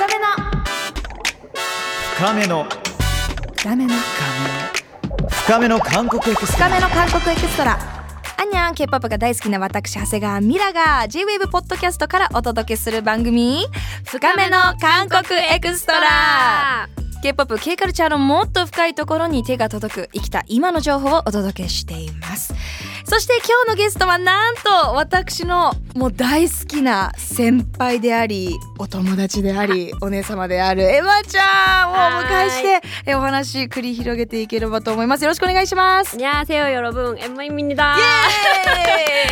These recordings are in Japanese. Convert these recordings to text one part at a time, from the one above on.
深めの。深めの。深めの。深めの韓国エクストラ。深めの韓国エクストラ。アンニャン K-POP が大好きな私長谷川ミラが J-WAVE ポッドキャストからお届けする番組。深めの韓国エクストラ。K-POP、K カルチャーのもっと深いところに手が届く生きた今の情報をお届けしていますそして今日のゲストはなんと私のもう大好きな先輩でありお友達でありお姉様であるエマちゃんをお迎えしてえお話繰り広げていければと思いますよろしくお願いします 안녕하세요 여러분 엠마입니다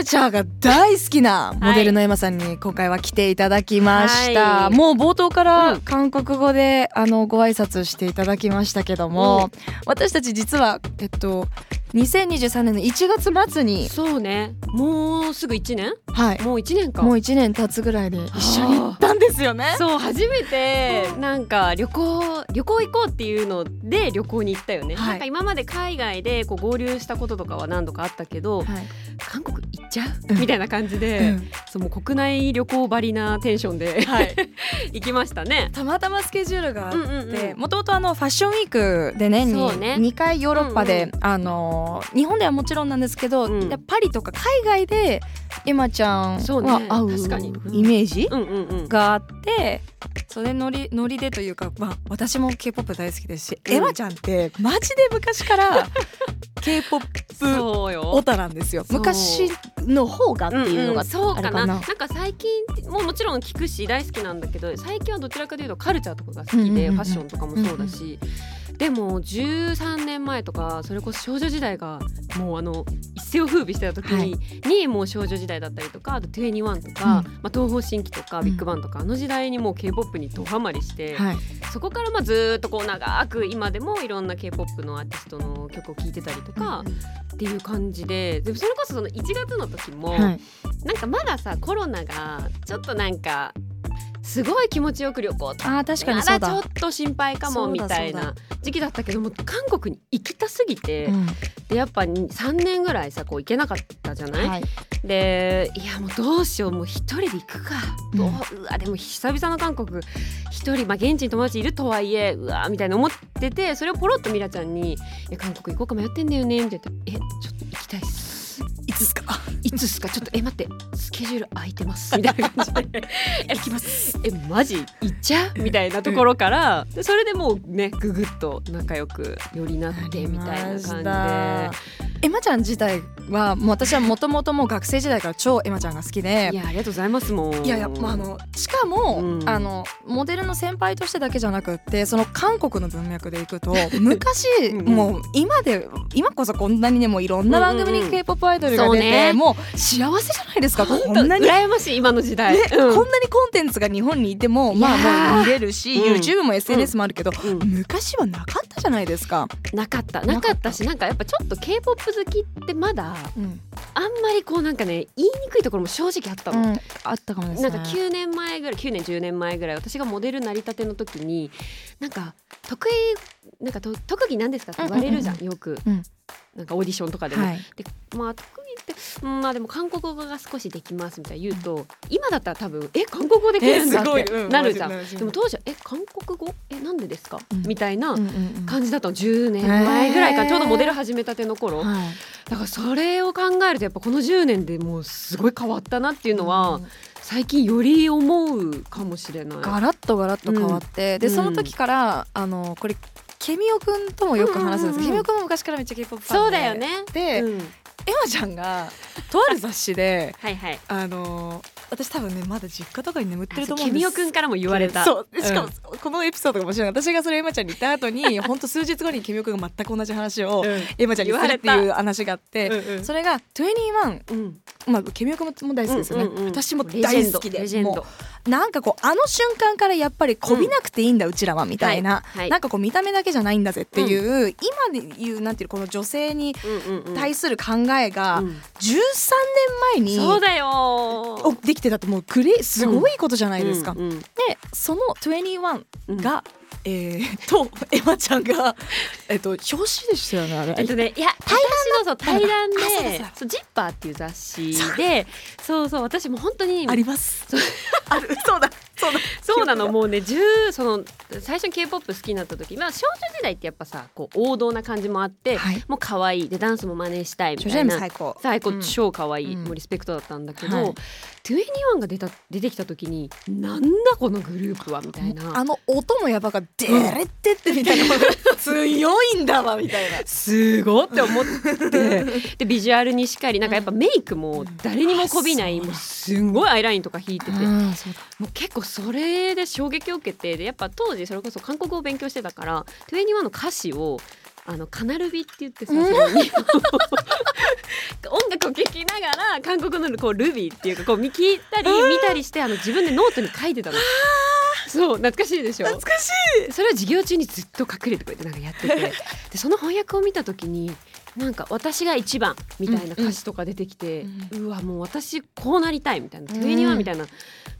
ルチャーが大好きなモデルのエマさんに今回は来ていただきました、はい。もう冒頭からうん。韓国語であのご挨拶していただきましたけども、うん。私たち実はえっと2023年の1月末に。そうね。もうすぐ一年？はい。もう一年か。もう1年経つぐらいで。一緒に行ったんですよね。そう初めてなんか旅行旅行行こうっていうので旅行に行ったよね、はい。なんか今まで海外でこう合流したこととかは何度かあったけど、はい。韓国行っちゃう、うん。みたいな感じで、うん。そうもう国内旅行ばりなテンションで、はい。行きましたね。たまたまスケジュールがあって。うんうんうん。もともとあのファッションウィークで年にそうね。2回ヨーロッパで、うん。あの日本ではもちろんなんですけど、うん。でパリとか海外でエマちゃんは会うイメージうんうんうん。があってそれノリノリでというか、まあ、私も k p o p 大好きですし、うん。エマちゃんってマジで昔から k p o p。オタなんですよ。そう。昔の方がっていうのがそうかな。あれかな。なんか最近ももちろん聞くし大好きなんだけど最近はどちらかというとカルチャーとかが好きで、うんうんうんうん。ファッションとかもそうだし、でも13年前とかそれこそ少女時代がもうあの一世を風靡してた時に,、にもう少女時代だったりとかあと21とか、まあ、東方神起とかうん。ビッグバンとか、あの時代にもう k p o p にドハマりして、はい、そこからまあずーっとこう長く今でもいろんな k p o p のアーティストの曲を聴いてたりとかっていう感じででもそれこそその1月の時も、はい。なんかまださコロナがちょっとなんかすごい気持ちよく旅行あー確かにまそうだ。だちょっと心配かもみたいな。時期だったけども韓国に行きたすぎて、うん。でやっぱに3年ぐらいさこう行けなかったじゃない、はい。でいやもうどうしようもう一人で行くか、どううんうわでも久々の韓国一人、まあ、現地に友達いるとはいえうわみたいな思っててそれをポロッとミラちゃんに「いや韓国行こうか迷ってんだよね」みたいな「えちょっと行きたいっす」いつっすか？いつっすか？ちょっとえ待ってスケジュール空いてます？みたいな感じで。行きます。えマジ行っちゃ？うみたいなところから、でそれでもうねぐぐっと仲良くよりなってみたいな感エマちゃん自体はもう私はもともともう学生時代から超エマちゃんが好きで。いやありがとうございますもんいやいや、まあ、あのしかも、うん。あのモデルの先輩としてだけじゃなくってその韓国の文脈でいくと 昔うん。もう今で今こそこんなにねもういろんな番組にうんうん。うん k p o p アイドルが出て、そうね。もう幸せじゃないですかこ本当んなに。ね、羨ましい今の時代、うん。こんなにコンテンツが日本にいてもまあもう見れるし、うん。YouTube も SNS もあるけど、うん。昔はなかったじゃないですか。なかった。なかったなかったしなんかやっぱちょっと k p o p 好きってまだうんあんまりこうなんかね言いにくいところも正直あったの。うんあったかもですね。なんか9年前ぐらい9年10年前ぐらい私がモデルなりたての時になんか得意なんかと特技なんですかって言われるじゃん,、うんよく、うんなんかオーディションとかでも、はい、でまあ特技ってうんまあでも韓国語が少しできますみたいな言うと、今だったら多分え韓国語できるんだってなるじゃん、でも当時はえ韓国語？えなんでですか、うん。みたいなうんうんうん。感じだったの。10年前ぐらいかへーちょうどモデル始めたての頃、はい。だからそれを考えるとやっぱこの10年でもうすごい変わったなっていうのは、うん最近より思うかもしれない。ガラッとガラッと変わって、でうん。その時からあのこれケミオくんともよく話すんです。けど、うんうんうん。ケミオくんも昔からめっちゃ K-POP ファンで。そうだよね。で、うん。エマちゃんがとある雑誌ではいはい。あの私多分ねまだ実家とかに眠ってると思うんケです。ミオくんからも言われた。そう。しかも、うんこのエピソードが面白い。私がそれエマちゃんに言った後に本当数日後にケミオくんが全く同じ話をうん。エマちゃんに言われいう話があって、うんうんそれが21うん。まあケミオくんも大好きですよね、うんうんうん私も大好きでレジェンドなんかこうあの瞬間からやっぱりこびなくていいんだ、うちらはみたいな、はいはい。なんかこう見た目だけじゃないんだぜっていう、今で言うなんていうこの女性にうんうんうん。対する考えが13うん。年前に、そうだよ。おできてたってもうクレすごいことじゃないですか。うんうんでその21がえー、とエマちゃんがえっと表紙でしたよねあれ。えっとねいや対談のそう対談あそうだそうだ。でそうジッパーっていう雑誌でそう。そう私も本当にあります。ある。そうだそうだ。そうなのもうね10その最初に K-POP 好きになった時まあ少女時代ってやっぱさこう王道な感じもあって、はい。もう可愛い。でダンスも真似したいみたいな。最高。超可愛い、うんもうリスペクトだったんだけど、はい21が出た出てきた時になんだこのグループはみたいな。あの音もやばかデレってってみたいな。強いんだわみたいな。すごって思って。でビジュアルにしっかりなんかやっぱメイクも誰にもこびない、うんもうすんごいアイラインとか引いてて、うもう結構それで衝撃を受けてでやっぱ当時それこそ韓国語を勉強してたから2NE1の歌詞をあのカナルビって言ってさ、うん。音楽を聴きながら韓国のこうルビっていうかこう見聞いたり見たりしてあの自分でノートに書いてたの。そう懐かしいでしょ？懐かしい。それを授業中にずっと隠れてこうやってなんかやってて。でその翻訳を見た時になんか私が一番みたいな歌詞とか出てきて、うわもう私こうなりたいみたいなうん。21みたいな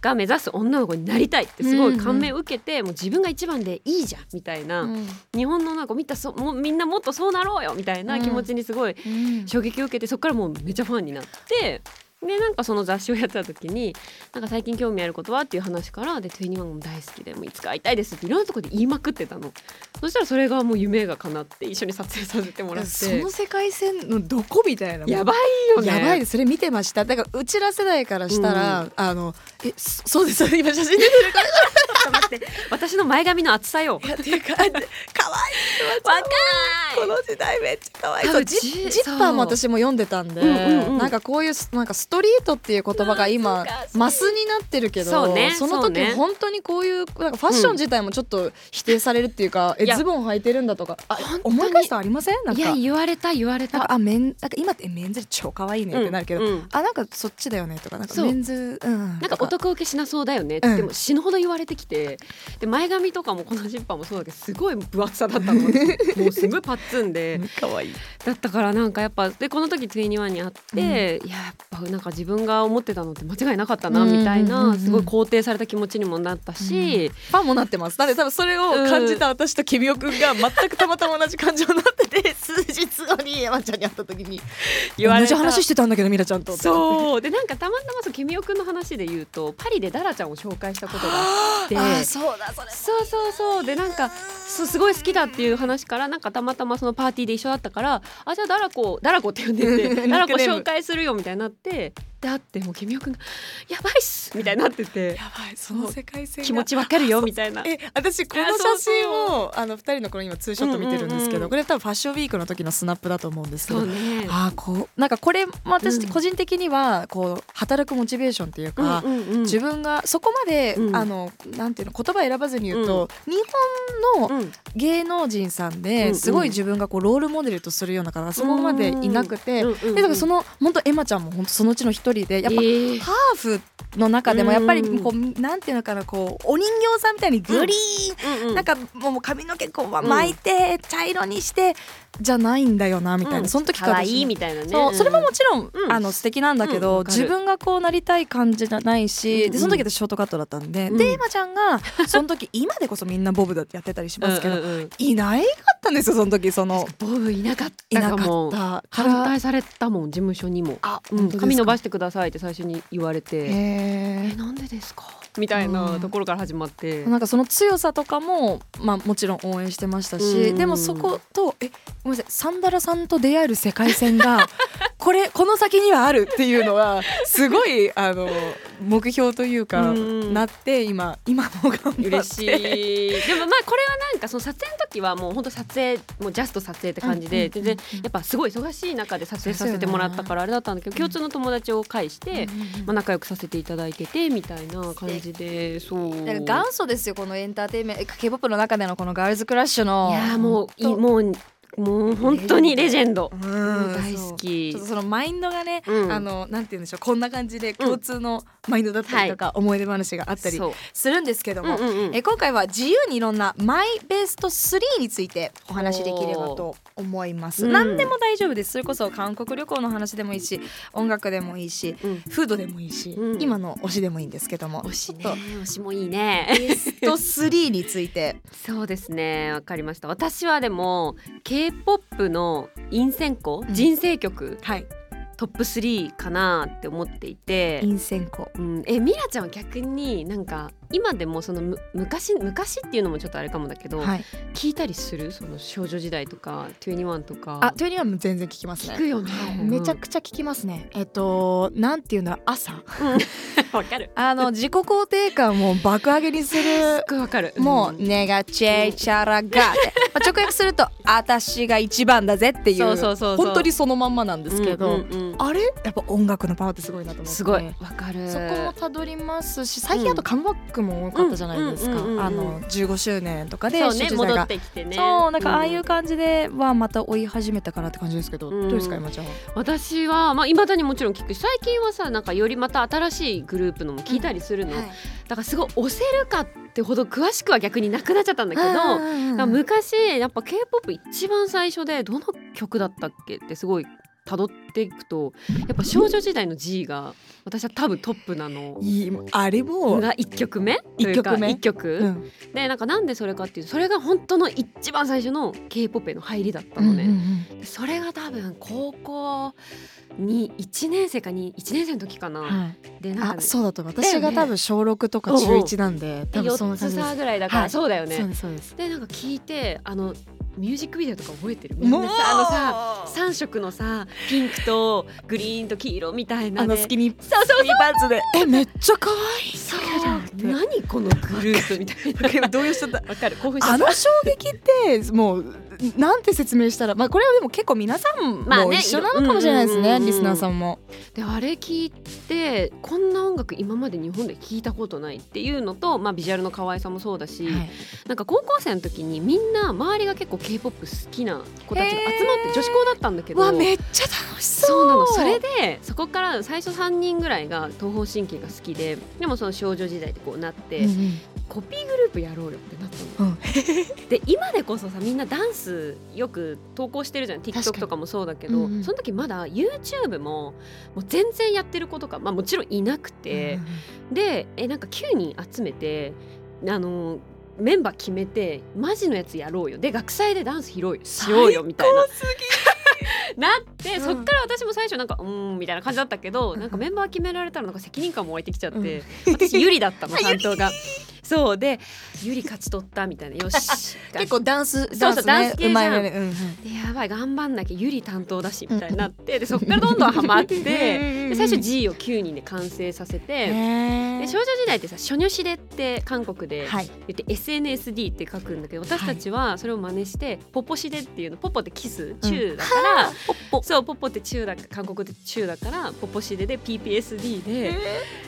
が目指す女の子になりたいってすごい感銘を受けて、もう自分が一番でいいじゃんみたいな、日本のなんか見たそもうみんなもっとそうなろうよみたいな気持ちにすごいうん。衝撃を受けてそこからもうめっちゃファンになって。でなんかその雑誌をやってた時になんか最近興味あることはっていう話からで21も大好きでもういつか会いたいですっていろんなところで言いまくってたの。そしたらそれがもう夢が叶って一緒に撮影させてもらって。その世界線のどこみたいな。やばいよね。やばいです。それ見てました。だからうちら世代からしたら、あのえそ そうです。今写真出てるからと待って私の前髪の厚さよ。いやっていうか可愛い若この時代めっちゃ可愛いそうジじジッパーも私も読んでたんで、う。んうんうんなんかこういうなんかストリートっていう言葉が今マスになってるけどそうねの時ね。本当にこういうなんかファッション自体もちょっと否定されるっていうか、えいや。ズボン履いてるんだとかあ思い返すとありません？なんいかや言われた言われた。あメンなんか今ってえメンズ超可愛いねってなるけど、うん。うんあなんかそっちだよねとかなんかメンズうん。なんかと男受けしなそうだよねって、うん。でも死ぬほど言われてきてで前髪とかもこのジッパーもそうだけどすごい分厚さだったの。私 もうすごいパッツンで。可愛いだったからなんかやっぱでこの時21に会って、いややっぱなんか自分が思ってたのって間違いなかったなみたいうんうんうんうなん。すごい肯定された気持ちにもなったし、ファンもなってます。だって多分それを感じた私と君おくんが全くたまたま同じ感情になってて数日後に山ちゃんに会った時に言われた。同じ話してたんだけどミラちゃんと。そう。でなんかたまたまそう君おくんの話で言うとパリでダラちゃんを紹介したことがあって。あーそうだそれ。そうそうそう。でなんかそうすごい好きだっていう話からなんかたまたまそのパーティーで一緒だったからあじゃあダラコダラコって呼んでて ダラコ紹介するよみたいになってで会ってもう君おくんが「やばいっす」みたいになってて。やばいその世界線が。気持ちわかるよみたいな。え私この写真をあの二人のこの今ツーショット見てるんですけど、これ多分ファッションウィークの時のスナップだと思うんですけど。ね。あーこうなんかこれも私うん個人的にはこう働くモチベーションっていうか、自分がそこまで、うん。あのなんていうの言葉選ばずに言うと、日本のうん芸能人さんでんすごい自分がこうロールモデルとするような方がそこまでいなくて、でだからその本当エマちゃんも本当そのうちの一人でやっぱ、えー。ハーフの中でもやっぱりうん。こうなんていうのかなこうお人形さんみたいにグリーン、うんうんなんかもう髪の毛こう巻いて茶色にしてじゃないんだよなみたいな、うん。その時から可愛いみたいなね。そうそれももちろん、うん。あの素敵なんだけど、うん自分がこうなりたい感じじゃないし、うんでその時私ショートカットだったんで、うん。でエマちゃんが その時今でこそみんなボブだってやってたりしますけど、うんうんうん。いないかったんですよその時そのボブいなかっいなかたかもった反対されたもん事務所にも、あうん、髪伸ばししてくださいって最初に言われて。へええなんでですか？みたいなところから始まって、なんかその強さとかも、まあ、もちろん応援してましたし、うん。でもそことえごめんなさい。サンダラさんと出会える世界線が これこの先にはあるっていうのはすごいあの目標というか、うんなって今今も頑張って。嬉しい。でもまあこれはなんかその撮影の時はもう本当撮影もうジャスト撮影って感じで、全然やっぱすごい忙しい中で撮影させてもらったからあれだったんだけど、共通の友達を介して、まあ、仲良くさせていただいててみたいな感じでそう。元祖ですよこのエンターテインメント K-POP の中でのこのガールズクラッシュの。いやーもういもうもう本当にレジェンド。うん。大好き。ちょっとそのマインドがね、うん。あのなんて言うんでしょう。こんな感じで共通のマインドだったりとか、思い出話があったりするんですけども、うんうんうん。え今回は自由にいろんなマイベスト3についてお話しできればと思います、うん。何でも大丈夫です。それこそ韓国旅行の話でもいいし音楽でもいいしうん。フードでもいいし、うん。今の推しでもいいんですけども。推しね。推しもいいね。とベスト3について。そうですね。わかりました。私はでも K-POP の陰線香？うん。人生曲？はい。トップ3かなって思っていて、陰線香。うん、えミラちゃんは逆になんか今でもそのむ昔昔っていうのもちょっとあれかもだけど、はい。聞いたりする？その少女時代とか21とか。あトゥエニワンも全然聞きますね。聞くよね、はい。めちゃくちゃ聞きますね。えっとなんていうんだ？ろう朝ゃ わかる。あの 自己肯定感を爆上げにする。すっごいわかる。もう、ん。ネガチェイチャラガーって、まあ、直訳すると「私が一番だぜ」っていうそうそうそうそう。本当にそのまんまなんですけど、うんうんうん。あれ？やっぱ音楽のパワーってすごいなと思って。すごい。わかる。そこもたどりますし最近あとカムバックも多かったじゃないですか、うんうんうんうんあの15周年とかでそうね戻ってきてね。そうなんかああいんう感じではまた追い始めたかなって感じですけど、うん。どうですか今ちゃんは？私はまあ未だにもちろん聞く。し最近はさなんかよりまた新しいグループのも聞いたりするの、だからすごい押せるかってほど詳しくは逆になくなっちゃったんだけど、昔やっぱ K-POP 一番最初でどの曲だったっけってすごい辿っていくとやっぱ少女時代の G が私は多分トップなの。いいあれもが1曲目？一曲目？1曲、うん。でなんかなんでそれかっていうとそれが本当の一番最初の K-POP への入りだったのね、うんうんでそれが多分高校に1年生かに1年生の時かな、うんはい。でなんか、あね、そうだと私が多分小6とか中1なんで多分そん4な感じです。つ差ぐらいだから、はい。そうだよね。そうです。でなんか聞いてあのミュージックビデオとか覚えてる？みんなさあのさ3色のさピンクとグリーンと黄色みたいなあのでスキニーそうそうスキニーパンツで。えめっちゃ可愛い。そう。何このグループみたいな。動揺しちゃったわかる。興奮しちゃあった。の衝撃ってもうなんて説明したらまあこれはでも結構皆さんまあねも一緒なのかもしれないですねリスナーさんも。であれ聞いてこんな音楽今まで日本で聞いたことないっていうのと、まあ、ビジュアルの可愛さもそうだし、はい。なんか高校生の時にみんな周りが結構 k p o p 好きな子たちが集まって女子校だったんだけどわめっちゃ楽しそう。そうなの。それでそこから最初3人ぐらいが東方神起が好きででもその少女時代でこうなって、うんうんコピーグループやろうよってなったの。うん。で今でこそさみんなダンスよく投稿してるじゃん。TikTok に。とかもそうだけど、うんうん。その時まだ YouTube ももう全然やってる子とか、まあ、もちろんいなくて、でえなんか9人集めてあのメンバー決めてマジのやつやろうよ。で学祭でダンス披露しようよみたいな。なって、うん。そっから私も最初なんかうーんみたいな感じだったけど、なんかメンバー決められたらなんか責任感も湧いてきちゃって、私ゆりだったの 担当が。そうでゆり勝ち取ったみたいな。よし。結構ダンスそうそうダンス系じゃん。ね。うんうん。でやばい頑張んなきゃゆり担当だしみたいになって。でそっからどんどんハマって で最初 G を9人で完成させて。で少女時代ってさ「初女子で」って韓国ではい。言って SNSD って書くんだけど私たちはそれを真似して「ポポシデ」っていうのポポってキスチューだから、ポッポそうポポってチューだ韓国でチューだからポポシデで PPSD で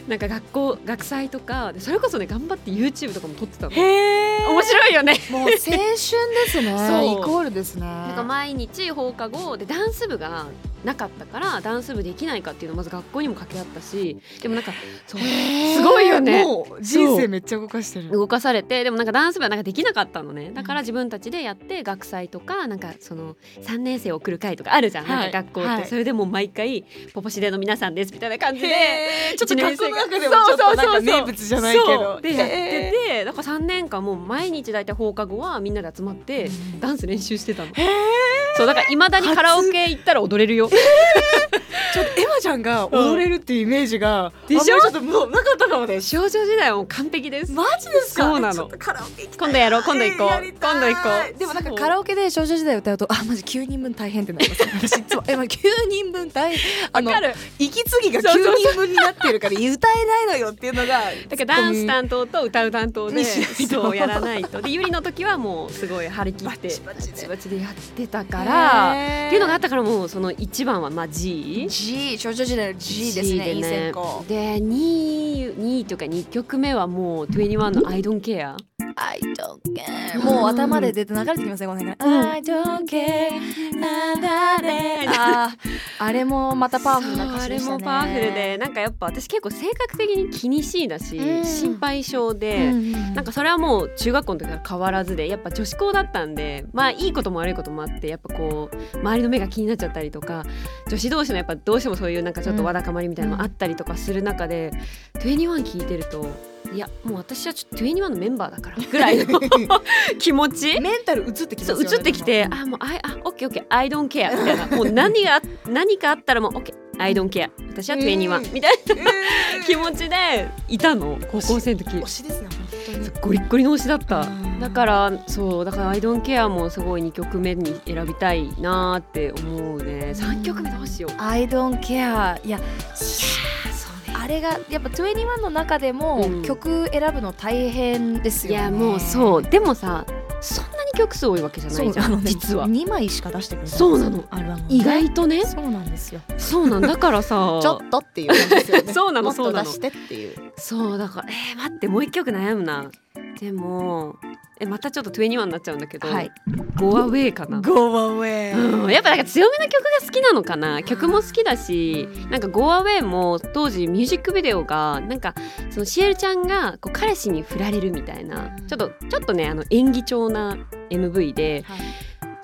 なんか学校学祭とかでそれこそね頑張って YouTube とかも撮ってたの。へー。面白いよね。もう青春ですね。そう。イコールですね。なんか毎日放課後でダンス部がなかったからダンス部できないかっていうのをまず学校にも掛け合ったしでもなんかそうすごいよね。もう人生めっちゃ動かしてる。動かされてでもなんかダンス部はなんかできなかったのね。だから自分たちでやって学祭とかなんかその3年生を送る会とかあるじゃん、はい。なんか学校って、はい。それでもう毎回「ポポシデの皆さんです」みたいな感じで。ちょっと学校の中でもそうちょっとなんかそうそうそう。名物じゃないけど。でやってへてだから3年間もう毎日大体放課後はみんなで集まってうん。ダンス練習してたの。そうだからいまだにカラオケ行ったら踊れるよ。ちょっとエマちゃんが踊れるっていうイメージが、でしょ？ちょっともうなかったかもです。少女時代はもう完璧です。マジですか？そうなの。カラオケ今度やろう今度行こう。今度行こう。でもなんかカラオケで少女時代歌うとあマジ9人分大変ってなります。私いつもえまあ9人分大変。あのわかる。息継ぎが9そうそう。人分になってるから歌えないのよっていうのがだからダンス担当と歌う担当でそうやらないと。でゆりの時はもうすごい張り切って。バチバチでバチバチでやってたから。っていうのがあったからもうその一番はまあ G G 少女時代の G ですねで2位2位とか2曲目はもう21の「I don't care」I don't care. もう頭で出て流れてきますねこの辺が、うん。I don't care. なだね。あー。あれもまたパワフルな歌詞でしたね。あれもパワフルでなんかやっぱ私結構性格的に気にしいだし、うん。心配性で、なんかそれはもう中学校の時から変わらずでやっぱ女子校だったんでまあいいことも悪いこともあってやっぱこう周りの目が気になっちゃったりとか女子同士のやっぱどうしてもそういうなんかちょっとわだかまりみたいなのもあったりとかする中で、21聞いてるといやもう私はちょっと21のメンバーだからぐらいの 気持ち。メンタル映ってきますそうよね移ってきて、あもうああオッケーオッケー I don't care みたいな。もう何が 何かあったらもうオッケー I don't care 私は21、うん。みたいなうん。気持ちでいたの高校生の時。推しですね本当に。ゴリッゴリの推しだった。うん。だからそうだから「I don't care」もすごい2曲目に選びたいなーって思うね。3曲目どうしよう。I don't care いやそうねあれがやっぱ21の中でもうん。曲選ぶの大変ですよね、いやもうそう。でもさそんなに曲数多いわけじゃないじゃん、実は。2枚しか出してくれない。そうなの。アルバム。をね意外とね。そうなんですよ。そうなんだ。からさちょっとっていうね。そうなのもっとそうなの。出してっていう。そうだからえー、待ってもう一曲悩むなでもえまたちょっと21になっちゃうんだけど、はい。ゴアウェイかな。Go away うん、やっぱなんか強めの曲が好きなのかな。曲も好きだしなんか「Go Away」も当時ミュージックビデオがなんかそのシエルちゃんがこう彼氏に振られるみたいな。ちょっとちょっとねあの演技調な MV ではい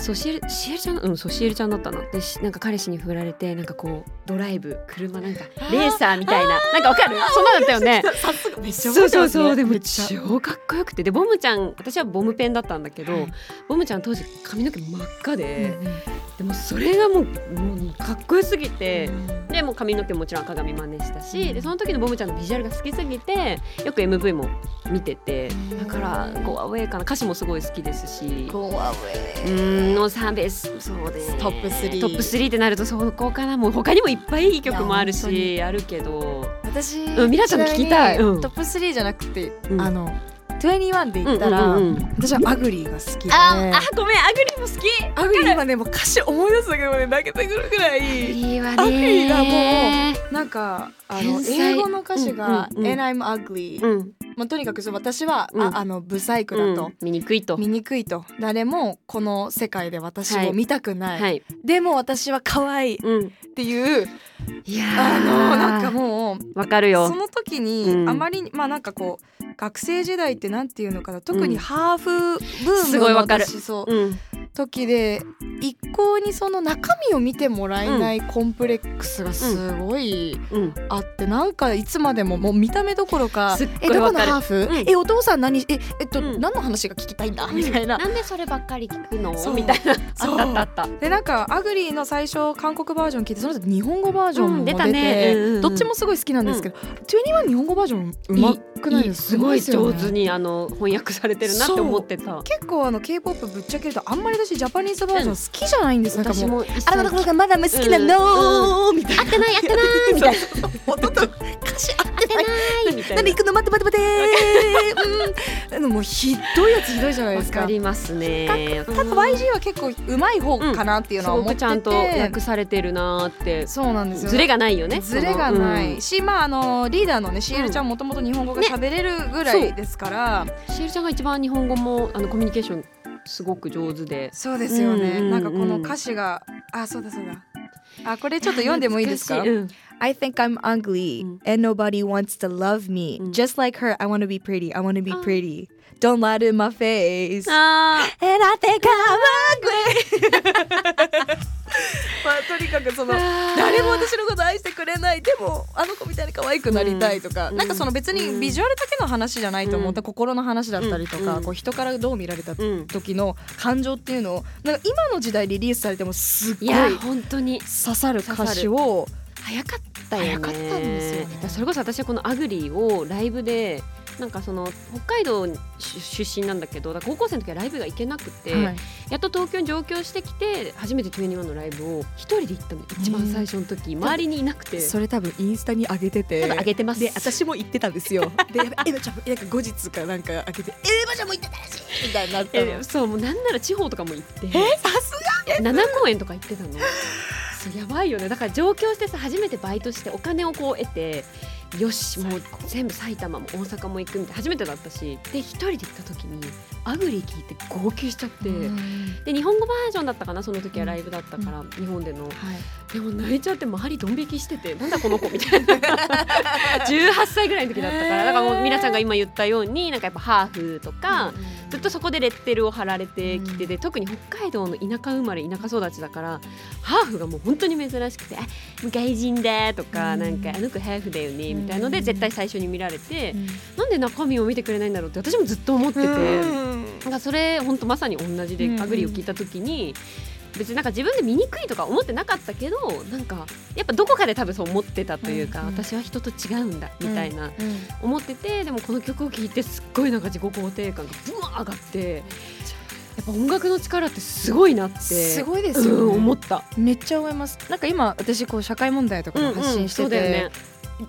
そうシエルシエルちゃん？うんそうシエルちゃんだったなでしなんか彼氏に振られてなんかこうドライブ車なんかレーサーみたいな。なんかわかる？そんなのだったよね。さすがめっちゃそうそうそうでも超かっこよくてでボムちゃん私はボムペンだったんだけど、はいボムちゃん当時髪の毛真っ赤で、うんうんでもそれがもうもうかっこよすぎて、うんでもう髪の毛もちろん鏡真似したし、うんでその時のボムちゃんのビジュアルが好きすぎてよく MV も見ててだから「Go Away」かな歌詞もすごい好きですし。Go う away ーんのサーベス？そうです。トップ3トップ3ってなるとそこかなもう他にもいっぱいいい曲もあるしあるけど。私うんミラちゃんも聞きたい。うん。トップ3じゃなくて、うん。あの2NE1で言ったら、うんうんうん私は Ugly が好きで。ああごめん Ugly も好き。 Ugly はねもう歌詞思い出すだけでもね泣けてくるぐらい。リーは Ugly がねなんかあの英語の歌詞が「うんうんうん。And I'm ugly、うんまあ、とにかくそう私は、うん。ああのブサイクだと、うん。醜いと。醜いと。誰もこの世界で私を見たくない、はい。でも私は可愛いっうん。ていういやあのなんかうもうわかるよ。その時うん。にあまりに、まあなんかこう学生時代ってなんていうのかな。特にハーフブームすごいわかる。時で一向にその中身を見てもらえないコンプレックスがすごいうん。あって、なんかいつまでももう見た目どころかすっえどこのハーフ、うん。えお父さん何？ええっと、うん。何の話が聞きたいんだ？みたいな。なんでそればっかり聞くの？みたいな。あったあったあった。でなんか Ugly の最初韓国バージョン聞いてその後日本語バージョンも出て,、どっちもすごい好きなんですけど、2NE1日本語バージョンうまくないですすごい上手ににあの翻訳されてるなって思ってた。結構あの K-POP ぶっちゃけるとあんまり私 Japanese version 好きじゃないんです、私もあなたがまだ好きなの、みたいな。合ってない合ってないみたいな。音と歌詞合ってない。みたいな。何行くの？待って待って待って。うん。でもひどいやつひどいじゃないですか。わかりますね。ただ YG は結構うまい方かなっていうすのは思ってて、ちゃんと訳されてるなーって。そうなんですよ。ズレがないよね。ズレがない、そしまああのリーダーのねシエルちゃんもともと日本語が喋れるぐらいですから、う。んシエルちゃんが一番日本語もあのコミュニケーションすごく上手でそうですよね、うんうんうんなんかこの歌詞があそうだそうだあこれちょっと読んでもいいですか I think I'm ugly うん and nobody wants to love me、うん just like her I want to be pretty I want to be あ pretty don't lie to my face あ and I think I'm ugly まあとにかくその誰も私のこと愛してくれない。でもあの子みたいに可愛くなりたいとか、うん。なんかその別にビジュアルだけの話じゃないと思った、うん心の話だったりとか、うん。こう人からどう見られたうん。時の感情っていうのをなんか今の時代リリースされてもすっごい本当に。刺さる歌詞を早かったよね。早かったんですよそれこそ私はこの UGLY をライブでなんかその北海道出出身なんだけど高校生の時はライブが行けなくて、はい。やっと東京に上京してきて初めて21のライブを一人で行ったの一番最初の時周りにいなくて。それ多分インスタに上げてて多分上げてます。で私も行ってたんですよ。でエマちゃんもなんか後日かなんか上げて「えエマちゃんも行ってたらしい!」みたいになったの。えそうもうなんなら地方とかも行って。さす7公演とか行ってたの。そうやばいよね。だから上京してさ初めてバイトしてお金をこう得てよしもう全部埼玉も大阪も行くみたいな。初めてだったしで一人で行った時にアグリ聞いて号泣しちゃって、で日本語バージョンだったかなその時はライブだったから、日本での。はいでも泣いちゃって周りドン引きしててなんだこの子みたいな。18歳ぐらいの時だったからだからもう皆さんが今言ったようになんかやっぱハーフとか、ずっとそこでレッテルを貼られてきてで特に北海道の田舎生まれ田舎育ちだからハーフがもう本当に珍しくて「あ外人だ」とか、うん。なんか「あの子ハーフだよね」みたいのでうん絶対最初に見られて、うん。なんで中身を見てくれないんだろうって私もずっと思ってて。なんかそれ本当まさに同じでうんアグリを聞いた時に、別になんか自分で見にくいとか思ってなかったけどなんかやっぱどこかで多分そう思ってたというか、うんうん。私は人と違うんだみたいな、うん思っててでもこの曲を聴いてすっごいなんか自己肯定感がブワー上がってやっぱ音楽の力ってすごいなってすごいですよね。うん思った。めっちゃ思います。なんか今私こう社会問題とかも発信してうんうんそうだよてね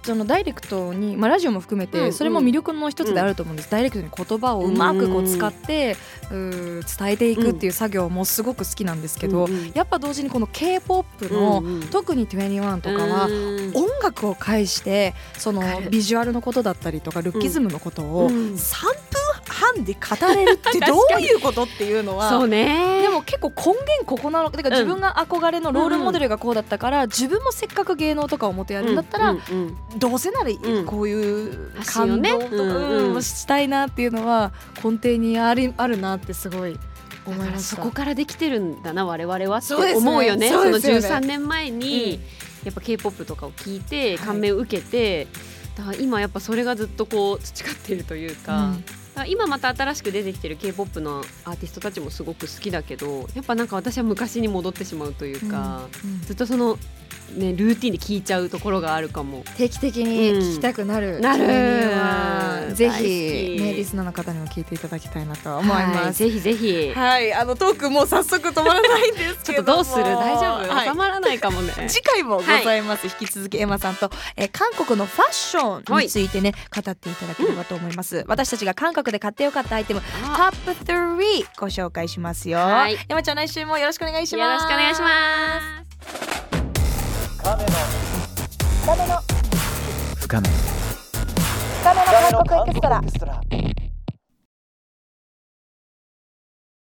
そのダイレクトに、まあ、ラジオも含めて、うんうん。それも魅力の一つであると思うんです、ダイレクトに言葉をうまくこう使って、うー伝えていくっていう作業もすごく好きなんですけど、うんうん。やっぱ同時にこの k p o p の、うんうん。特に21とかは、うん。音楽を介してそのビジュアルのことだったりとかルッキズムのことをうん。3分半で語れるって どういうことっていうのはそうね。でも結構根源ここなのだから自分が憧れのロールモデルがこうだったから、自分もせっかく芸能とかをもてやるんだったら、うんうんどうせならうん。こういう感動とか、うんうんうん。したいなっていうのは根底にありあるなってすごい思いだからました。そこからできてるんだな我々はって思うよね。そうそのですよね。13年前に、やっぱ k p o p とかを聞いて感銘を受けて、だから今やっぱそれがずっとこう培っているというか,、うん今また新しく出てきてる k p o p のアーティストたちもすごく好きだけどやっぱなんか私は昔に戻ってしまうというか、うんずっとその、ね、ルーティンで聞いちゃうところがあるかも。定期的に聞きたくなる、ん。なるぜひきねリスナーの方にも聞いていただきたいなと思います。はいぜひぜひ。はい、あのトークもう早速止まらないんですちょけども。っとどうする？大丈夫、はい。収まらないかもね。次回もございます、引き続きエマさんと、えー韓国のファッションについてね、語っていただければと思います、私たちが韓国で買ってよかったアイテムトあップ3ご紹介しますよ、はい。エマちゃん来週もよろしくお願いしよろますしくお願いします。深めの韓国エクストラエクストラ。